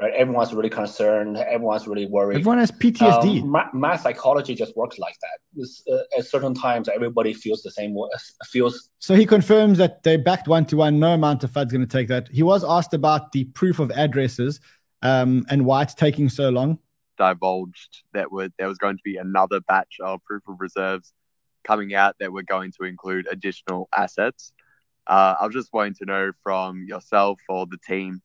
right? Everyone's really concerned. Everyone's really worried. Everyone has PTSD. Um, ma- mass psychology just works like that. Uh, at certain times, everybody feels the same. way- Feels So he confirms that they backed one to one. No amount of FUD's going to take that. He was asked about the proof of addresses um, and why it's taking so long. Divulged that were there was going to be another batch of proof of reserves coming out that were going to include additional assets. Uh, I was just wanting to know from yourself or the team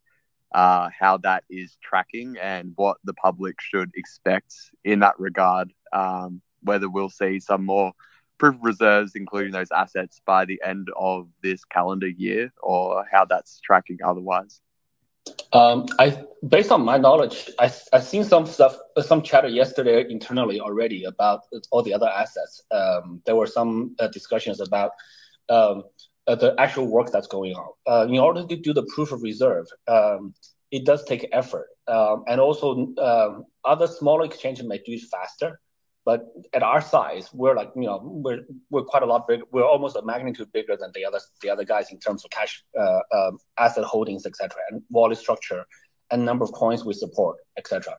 uh, how that is tracking and what the public should expect in that regard. Um, whether we'll see some more proof of reserves, including those assets, by the end of this calendar year, or how that's tracking otherwise. Um, I, based on my knowledge, I I seen some stuff, some chatter yesterday internally already about all the other assets. Um, there were some uh, discussions about um, uh, the actual work that's going on. Uh, in order to do the proof of reserve, um, it does take effort, um, and also um, other smaller exchanges may do it faster. But at our size, we're like you know we're we're quite a lot bigger. We're almost a magnitude bigger than the other the other guys in terms of cash, uh, um, asset holdings, etc., and wallet structure, and number of coins we support, etc.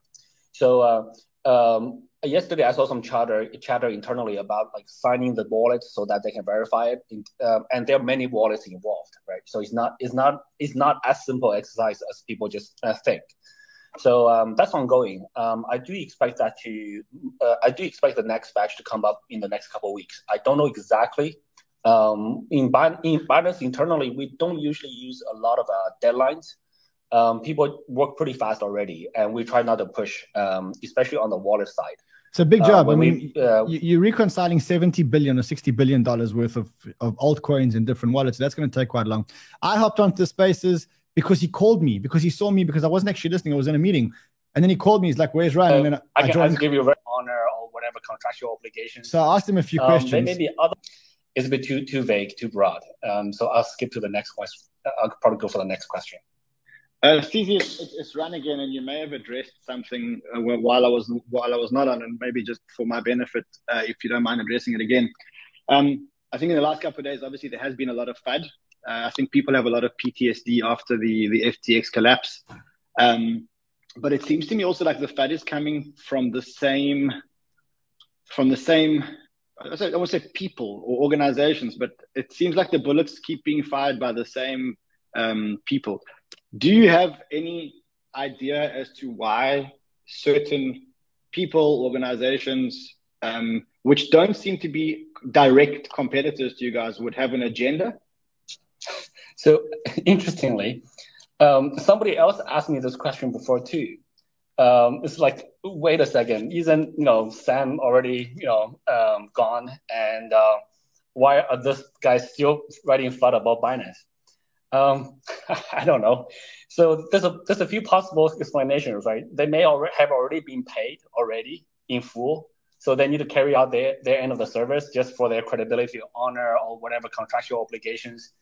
So uh, um, yesterday I saw some chatter chatter internally about like signing the wallet so that they can verify it, in, um, and there are many wallets involved, right? So it's not it's not it's not as simple exercise as people just uh, think. So um, that's ongoing. Um, I do expect that to. Uh, I do expect the next batch to come up in the next couple of weeks. I don't know exactly. Um, in, in Binance internally, we don't usually use a lot of uh, deadlines. Um, people work pretty fast already, and we try not to push, um, especially on the wallet side. It's a big Uh, job. I when we- mean, uh, you, you're reconciling 70 billion or 60 billion dollars worth of, of altcoins in different wallets. That's going to take quite long. I hopped onto the spaces because he called me, because he saw me, because I wasn't actually listening. I was in a meeting. And then he called me. He's like, Where's Ryan? And then I I, can. I'll give you a very honor or whatever contractual obligations. So I asked him a few Um, There questions. may be other. It's a bit too too vague, too broad. Um, so I'll skip to the next question. I'll probably go for the next question. Uh, Stevie, it's, it's run again, and you may have addressed something uh, while I was while I was not on, and maybe just for my benefit, uh, if you don't mind addressing it again. Um, I think in the last couple of days, obviously there has been a lot of FUD. Uh, I think people have a lot of PTSD after the the FTX collapse, um, but it seems to me also like the FUD is coming from the same from the same I I would say people or organizations, but it seems like the bullets keep being fired by the same um, people. Do you have any idea as to why certain people, organizations, um, which don't seem to be direct competitors to you guys, would have an agenda? So <laughs> interestingly, um, somebody else asked me this question before too. Um, it's like, wait a second, isn't you know Sam already you know um, gone, and uh, why are this guys still writing FUD about Binance? Um, <laughs> I don't know. So there's a there's a few possible explanations, right? They may already have already been paid already in full, so they need to carry out their their end of the service just for their credibility, honor, or whatever contractual obligations.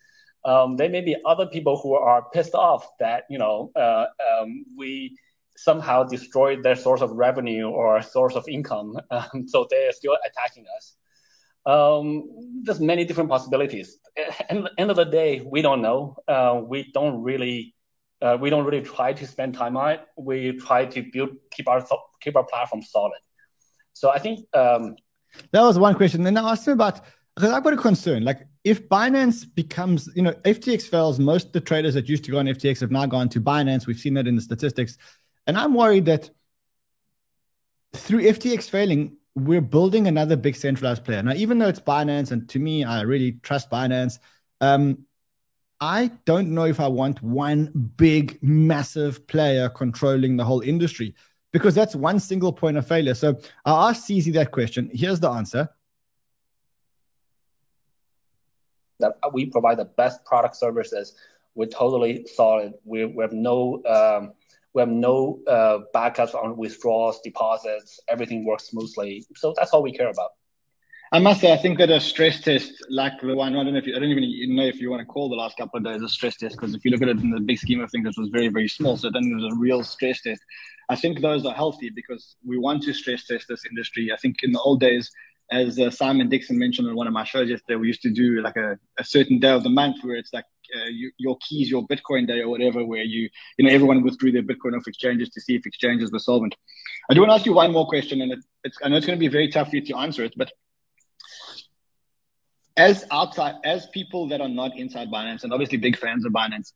Um, there may be other people who are pissed off that you know uh, um, we somehow destroyed their source of revenue or source of income, <laughs> um, so they are still attacking us. Um, there's many different possibilities. At the end of the day, we don't know. Uh, we don't really, uh, we don't really try to spend time on it. We try to build, keep our keep our platform solid. So I think um, That was one question. Then I asked him about because I've got a concern. Like if Binance becomes, you know, FTX fails, most of the traders that used to go on FTX have now gone to Binance. We've seen that in the statistics. And I'm worried that through FTX failing, we're building another big centralized player. Now, even though it's Binance, and to me, I really trust Binance, um, I don't know if I want one big, massive player controlling the whole industry because that's one single point of failure. So I asked CZ that question. Here's the answer. That we provide the best product services. We're totally solid. We, we have no um, we have no uh, backups on withdrawals, deposits. Everything works smoothly. So that's all we care about. I must say, I think that a stress test like the one, I don't know if you, I don't even know if you want to call the last couple of days a stress test, because if you look at it in the big scheme of things, it was very, very small. So then it was a real stress test. I think those are healthy because we want to stress test this industry. I think in the old days, as uh, Simon Dixon mentioned on one of my shows yesterday, we used to do like a, a certain day of the month where it's like uh, you, your keys, your Bitcoin day or whatever, where you, you know, everyone withdrew their Bitcoin off exchanges to see if exchanges were solvent. I do want to ask you one more question, and it, it's, I know it's going to be very tough for you to answer it, but as outside, as people that are not inside Binance, and obviously big fans of Binance,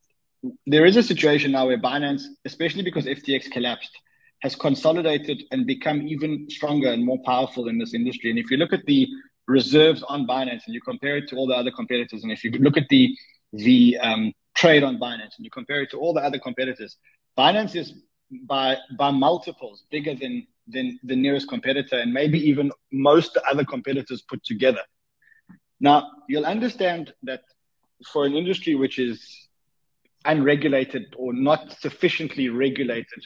there is a situation now where Binance, especially because FTX collapsed, has consolidated and become even stronger and more powerful in this industry. And if you look at the reserves on Binance and you compare it to all the other competitors, and if you look at the the um, trade on Binance and you compare it to all the other competitors, Binance is by by multiples bigger than than the nearest competitor, and maybe even most other competitors put together. Now you'll understand that for an industry which is unregulated or not sufficiently regulated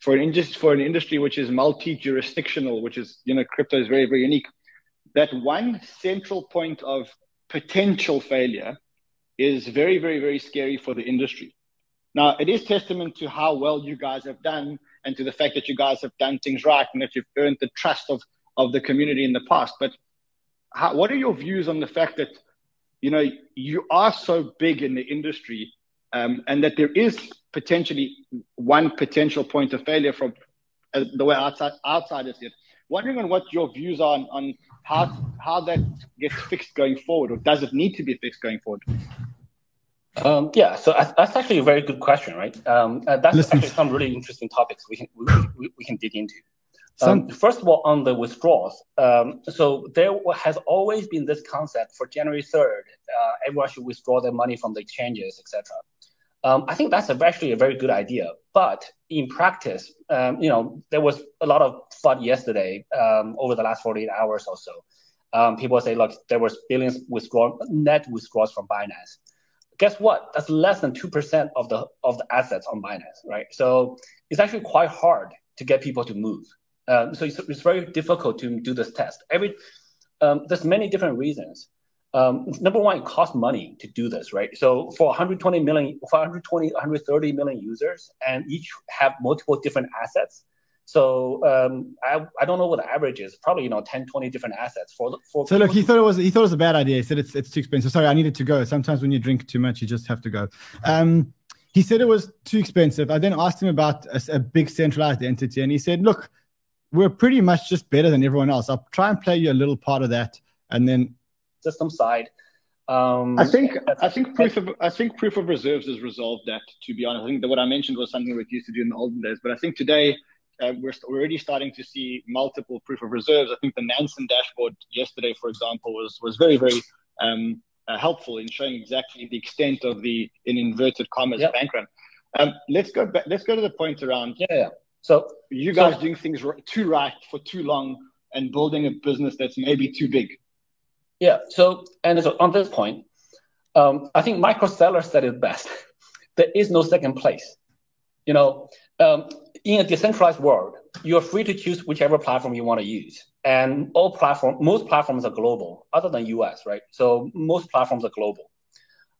for an industry for an industry which is multi-jurisdictional, which is you know crypto is very very unique. That one central point of potential failure is very very very scary for the industry. Now it is testament to how well you guys have done and to the fact that you guys have done things right and that you've earned the trust of of the community in the past. But how, what are your views on the fact that you know you are so big in the industry um, and that there is potentially one potential point of failure from uh, the way outside outsiders see it. Wondering on what your views are on, on how how that gets fixed going forward, or does it need to be fixed going forward? Um, yeah, so that's that's actually a very good question, right? Um, uh, that's Listen. actually some really interesting topics we can we, we, we can dig into. Um, first of all, on the withdrawals, um, so there has always been this concept for January third, uh, everyone should withdraw their money from the exchanges, etc. Um, I think that's actually a very good idea, but in practice, um, you know, there was a lot of FUD yesterday um, over the last 48 hours or so. Um, people say, look, there was billions withdrawn, net withdrawals from Binance guess what? That's less than two percent of the of the assets on Binance, right? So it's actually quite hard to get people to move. Um, so it's, it's very difficult to do this test. Every um, there's many different reasons. Um, number one, it costs money to do this, right? So for 120 million, for 120, 130 million users, and each have multiple different assets. So um, I, I don't know what the average is. Probably you know 10, 20 different assets for for. So look, he thought it was he thought it was a bad idea. He said it's it's too expensive. Sorry, I needed to go. Sometimes when you drink too much, you just have to go. Um, he said it was too expensive. I then asked him about a, a big centralized entity, and he said, "Look, we're pretty much just better than everyone else. I'll try and play you a little part of that. and then system side. Um, I think I think proof of I think proof of reserves has resolved that. To be honest, I think that what I mentioned was something we used to do in the olden days, but I think today uh, we're already starting to see multiple proof of reserves. I think the Nansen dashboard yesterday, for example, was was very very um, uh, helpful in showing exactly the extent of the in inverted commas Yep. bank run. Um, let's go back. Let's go to the point around. Yeah. yeah. So you guys so- doing things too right for too long and building a business that's maybe too big. Yeah. So, and so on this point, um, I think Michael Saylor said it best. <laughs> there is no second place. You know, um, in a decentralized world, you're free to choose whichever platform you want to use, and all platform, most platforms are global, other than US, right? So most platforms are global.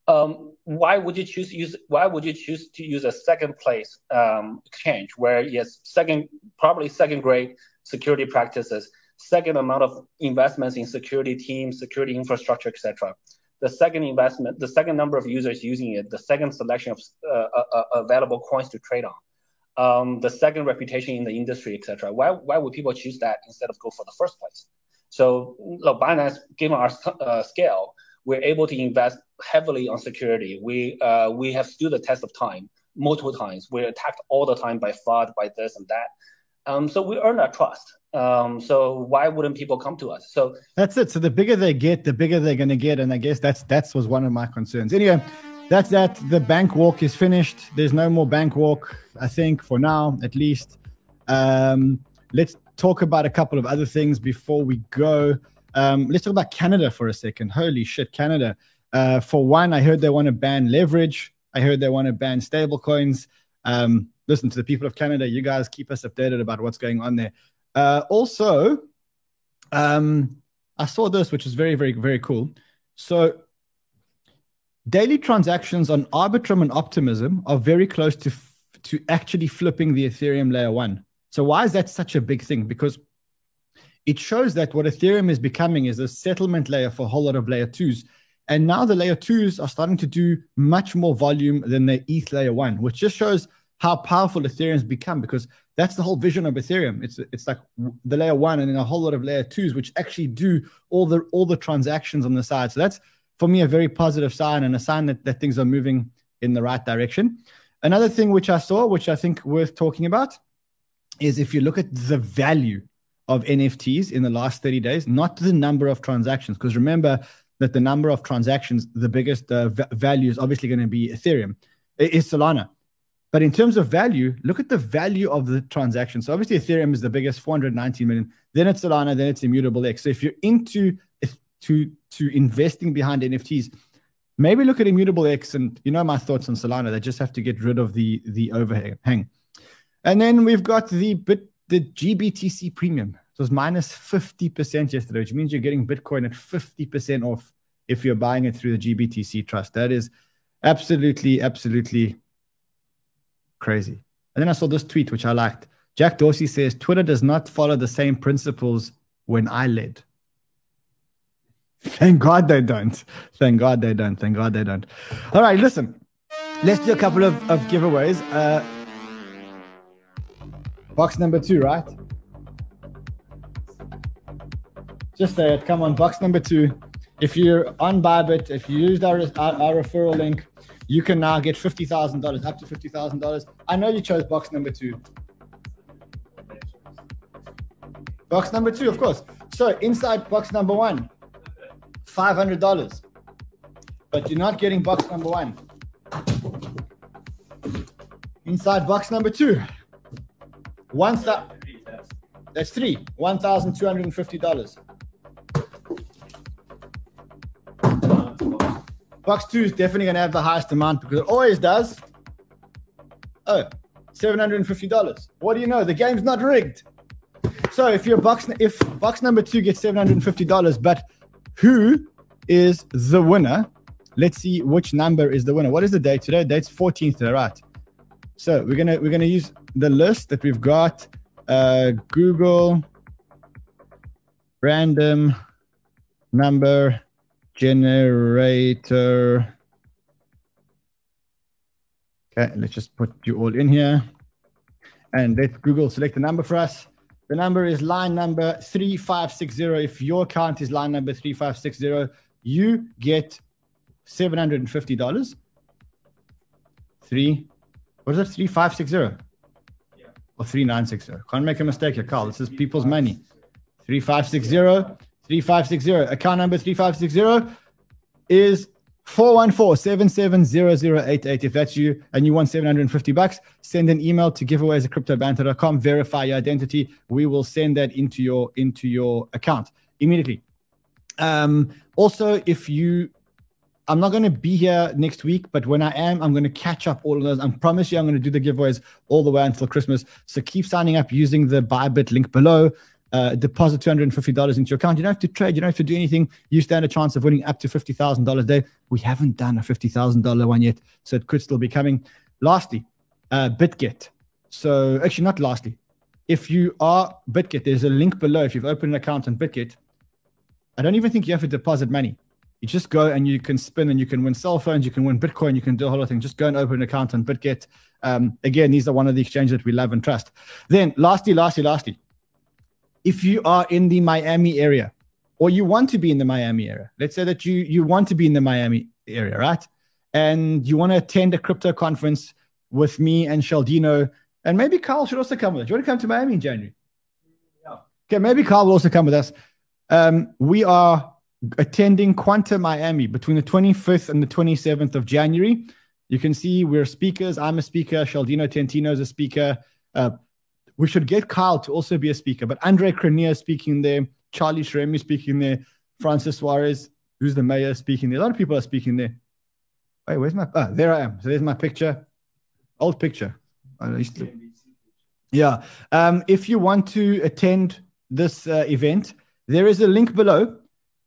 Um, why would you choose use? Why would you choose to use a second place um, exchange where yes, second probably second grade security practices, second amount of investments in security teams, security infrastructure, etc. The second investment, the second number of users using it, the second selection of uh, uh, uh, available coins to trade on, um, the second reputation in the industry, etc. Why why would people choose that instead of go for the first place? So, look, Binance, given our uh, scale, we're able to invest heavily on security. We uh, we have stood the test of time multiple times. We're attacked all the time by fraud, by this and that. Um, so we earn our trust. Um, so why wouldn't people come to us? So That's it. So the bigger they get, the bigger they're going to get, and I guess that's that's was one of my concerns. Anyway, that's that. The bank walk is finished. There's no more bank walk. I think for now, at least. Um, let's talk about a couple of other things before we go. Um, let's talk about Canada for a second. Holy shit, Canada! Uh, for one, I heard they want to ban leverage. I heard they want to ban stablecoins. Um, listen to the people of Canada. You guys keep us updated about what's going on there. Uh, also, um, I saw this, which is very, very, very cool. So, daily transactions on Arbitrum and Optimism are very close to f- to actually flipping the Ethereum layer one. So, why is that such a big thing? Because it shows that what Ethereum is becoming is a settlement layer for a whole lot of layer twos. And now the layer twos are starting to do much more volume than the ETH layer one, which just shows how powerful Ethereum's become because that's the whole vision of Ethereum. It's it's like the layer one and then a whole lot of layer twos, which actually do all the all the transactions on the side. So that's for me a very positive sign and a sign that, that things are moving in the right direction. Another thing which I saw, which I think worth talking about, is if you look at the value of NFTs in the last 30 days, not the number of transactions. Because remember that the number of transactions, the biggest uh, v- value is obviously going to be Ethereum, is Solana. But in terms of value, look at the value of the transaction. So obviously Ethereum is the biggest, 419 million. Then it's Solana, then it's Immutable X. So if you're into to to investing behind NFTs, maybe look at Immutable X. And you know my thoughts on Solana. They just have to get rid of the the overhang. And then we've got the bit the GBTC premium. It was minus 50% yesterday, which means you're getting Bitcoin at 50% off if you're buying it through the GBTC trust. That is absolutely, absolutely crazy. And then I saw this tweet, which I liked. Jack Dorsey says Twitter does not follow the same principles when I led. Thank God they don't. Thank God they don't. Thank God they don't. All right, listen. Let's do a couple of, of giveaways. Uh, box number two, right? Just say it. Come on, box number two. If you're on Bybit, if you used our, our, our referral link, you can now get $50,000, up to $50,000. I know you chose box number two. Box number two, of course. So inside box number one, $500. But you're not getting box number one. Inside box number two, one thou- that's three, one thousand two hundred and fifty dollars. Box two is definitely gonna have the highest amount because it always does. Oh, $750. What do you know? The game's not rigged. So if your box if box number two gets $750, but who is the winner? Let's see which number is the winner. What is the date today? Date's 14th, right? So we're gonna we're gonna use the list that we've got. Uh, Google random number generator. Okay, let's just put you all in here, and let Google select a number for us. The number is line number 3560. If your account is line number 3560, you get $750. Three, what is it? 3560? yeah. Or 3960. Can't make a mistake here, Carl. This is people's money. 3560, 3560. Account number 3560 is 414-770088. If that's you and you want 750 bucks, send an email to giveaways at cryptobanter.com, verify your identity. We will send that into your into your account immediately. Um, also, if you I'm not going to be here next week, but when I am, I'm going to catch up all of those. I promise you, I'm going to do the giveaways all the way until Christmas. So keep signing up using the Bybit link below. Uh, deposit $250 into your account. You don't have to trade. You don't have to do anything. You stand a chance of winning up to $50,000 a day. We haven't done a $50,000 one yet, so it could still be coming. Lastly, uh, BitGet. So actually, not lastly. If you are BitGet, there's a link below. If you've opened an account on BitGet, I don't even think you have to deposit money. You just go and you can spin and you can win cell phones, you can win Bitcoin, you can do a whole lot of things. Just go and open an account on BitGet. Um, again, these are one of the exchanges that we love and trust. Then, lastly, lastly, lastly, if you are in the Miami area or you want to be in the Miami area, let's say that you you want to be in the Miami area, right? And you want to attend a crypto conference with me and Sheldino, and maybe Carl should also come with us. Do you want to come to Miami in January? Yeah. Okay, maybe Carl will also come with us. Um, we are attending Quantum Miami between the 25th and the 27th of January. You can see we're speakers. I'm a speaker. Sheldino Tentino is a speaker. Uh, we should get Kyle to also be a speaker, but Andre Cranier speaking there, Charlie Shremi speaking there, Francis Suarez, who's the mayor, speaking there. A lot of people are speaking there. Wait, where's my? Ah, there I am. So there's my picture, old picture. To, yeah. Um, if you want to attend this uh, event, there is a link below.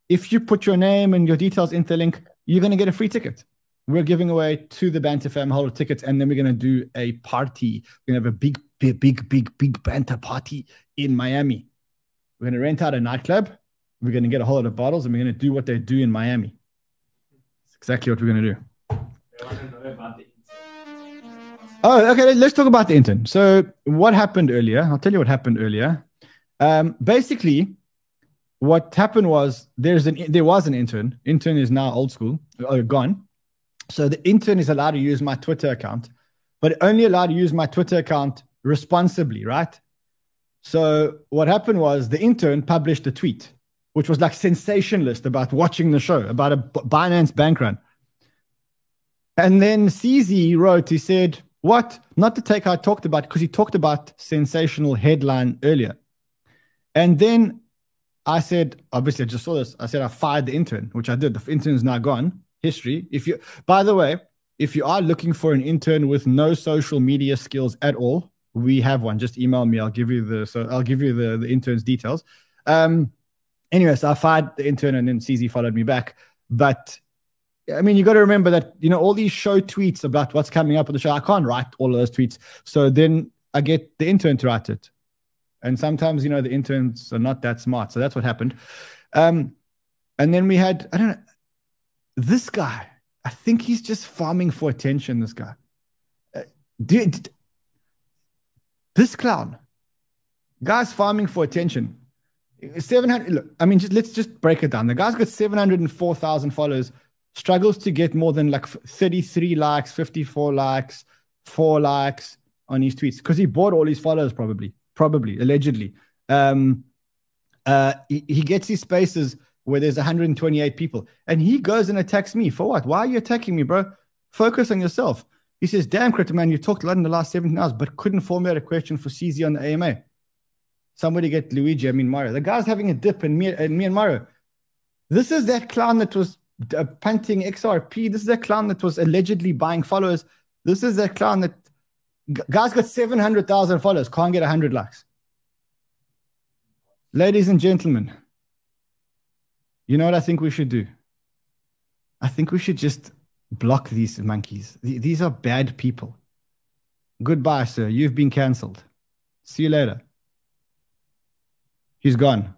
If you put your name and your details into the link, you're going to get a free ticket. We're giving away to the Banter Fam holder tickets, and then we're going to do a party. We're going to have a big big, big, big, big banter party in Miami. We're going to rent out a nightclub. We're going to get a whole lot of bottles and we're going to do what they do in Miami. It's exactly what we're going to do. Oh, okay. Let's talk about the intern. So, what happened earlier? I'll tell you what happened earlier. Um, basically, what happened was there's an there was an intern. Intern is now old school, uh, gone. So the intern is allowed to use my Twitter account, but only allowed to use my Twitter account responsibly, right? So what happened was the intern published a tweet, which was like sensationalist about watching the show, about a Binance bank run. And then CZ wrote, he said, what? Not to take I talked about, because he talked about sensational headline earlier. And then I said, obviously, I just saw this. I said, I fired the intern, which I did. The intern is now gone. History. If you, by the way, if you are looking for an intern with no social media skills at all, we have one. Just email me. I'll give you the so I'll give you the the intern's details. Um, anyway, so I fired the intern and then CZ followed me back. But I mean, you got to remember that you know all these show tweets about what's coming up on the show. I can't write all of those tweets, so then I get the intern to write it. And sometimes you know the interns are not that smart, so that's what happened. Um, and then we had I don't know this guy. I think he's just farming for attention. This guy. Uh, did, this clown, guy's farming for attention. 700, look, I mean, just let's just break it down. The guy's got 704,000 followers, struggles to get more than like 33 likes, 54 likes, four likes on his tweets because he bought all his followers, probably, probably, allegedly. Um, uh, he, he gets his spaces where there's 128 people and he goes and attacks me for what? Why are you attacking me, bro? Focus on yourself. He says, Damn, Crypto Man, you talked a lot in the last 17 hours, but couldn't formulate a question for CZ on the AMA. Somebody get Luigi, I mean Mario. The guy's having a dip in me, in me and Mario. This is that clown that was uh, punting XRP. This is that clown that was allegedly buying followers. This is that clown that guy's got 700,000 followers, can't get 100 likes. Ladies and gentlemen, you know what I think we should do? I think we should just block these monkeys. These are bad people. Goodbye, sir. You've been cancelled. See you later. He's gone.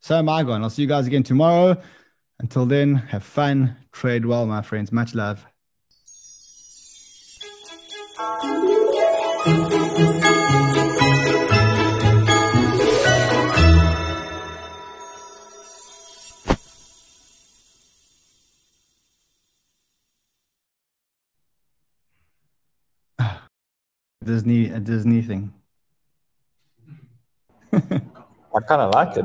So am I gone. I'll see you guys again tomorrow. Until then, have fun. Trade well, my friends. Much love. Disney a Disney thing. I kind of like it.